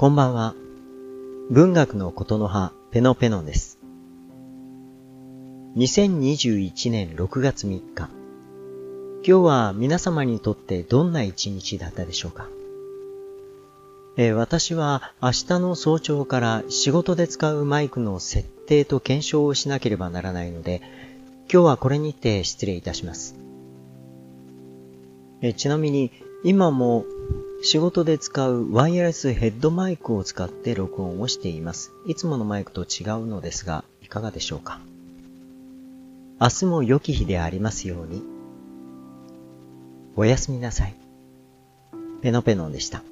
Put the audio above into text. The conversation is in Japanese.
こんばんは。文学のことの葉、ペノペノです。2021年6月3日。今日は皆様にとってどんな一日だったでしょうか、えー、私は明日の早朝から仕事で使うマイクの設定と検証をしなければならないので、今日はこれにて失礼いたします。えー、ちなみに今も仕事で使うワイヤレスヘッドマイクを使って録音をしています。いつものマイクと違うのですが、いかがでしょうか？明日も良き日でありますように。おやすみなさい。ペノペノンでした。